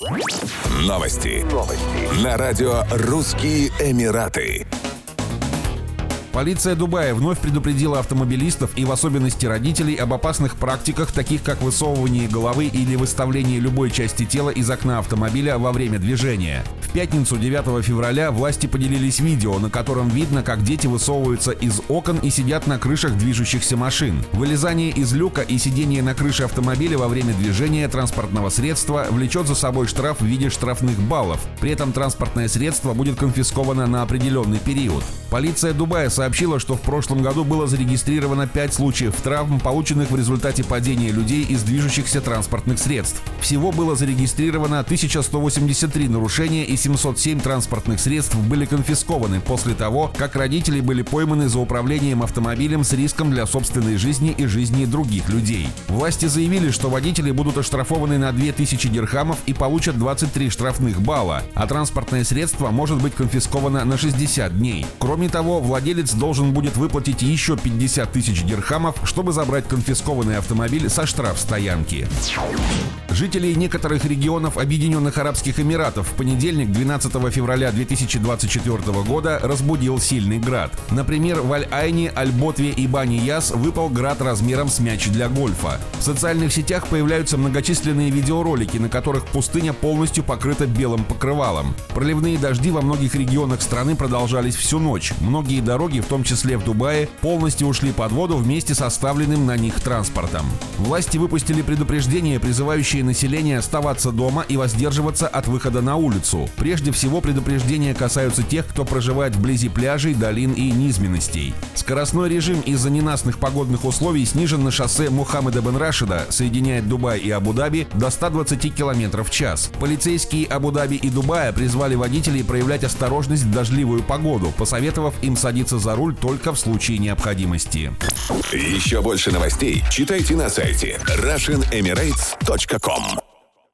Новости. Новости. На радио «Русские Эмираты». Полиция Дубая вновь предупредила автомобилистов и в особенности родителей об опасных практиках, таких как высовывание головы или выставление любой части тела из окна автомобиля во время движения. В пятницу 9 февраля власти поделились видео, на котором видно, как дети высовываются из окон и сидят на крышах движущихся машин. Вылезание из люка и сидение на крыше автомобиля во время движения транспортного средства влечет за собой штраф в виде штрафных баллов. При этом транспортное средство будет конфисковано на определенный период. Полиция Дубая сообщила, что в прошлом году было зарегистрировано 5 случаев травм, полученных в результате падения людей из движущихся транспортных средств. Всего было зарегистрировано 1183 нарушения и 707 транспортных средств были конфискованы после того, как родители были пойманы за управлением автомобилем с риском для собственной жизни и жизни других людей. Власти заявили, что водители будут оштрафованы на 2000 дирхамов и получат 23 штрафных балла, а транспортное средство может быть конфисковано на 60 дней. Кроме того, владелец должен будет выплатить еще 50 тысяч дирхамов, чтобы забрать конфискованный автомобиль со штрафстоянки. Жителей некоторых регионов Объединенных Арабских Эмиратов в понедельник, 12 февраля 2024 года, разбудил сильный град. Например, в Аль-Айне, Аль-Ботве и Бани-Яс выпал град размером с мяч для гольфа. В социальных сетях появляются многочисленные видеоролики, на которых пустыня полностью покрыта белым покрывалом. Проливные дожди во многих регионах страны продолжались всю ночь. Многие дороги, в том числе в Дубае, полностью ушли под воду вместе с оставленным на них транспортом. Власти выпустили предупреждение, призывающее население оставаться дома и воздерживаться от выхода на улицу. Прежде всего, предупреждения касаются тех, кто проживает вблизи пляжей, долин и низменностей. Скоростной режим из-за ненастных погодных условий снижен на шоссе Мухаммеда бен Рашида, соединяет Дубай и Абу-Даби до 120 км в час. Полицейские Абу-Даби и Дубая призвали водителей проявлять осторожность в дождливую погоду, посоветовав им садиться за руль только в случае необходимости. Еще больше новостей читайте на сайте RussianEmirates.com from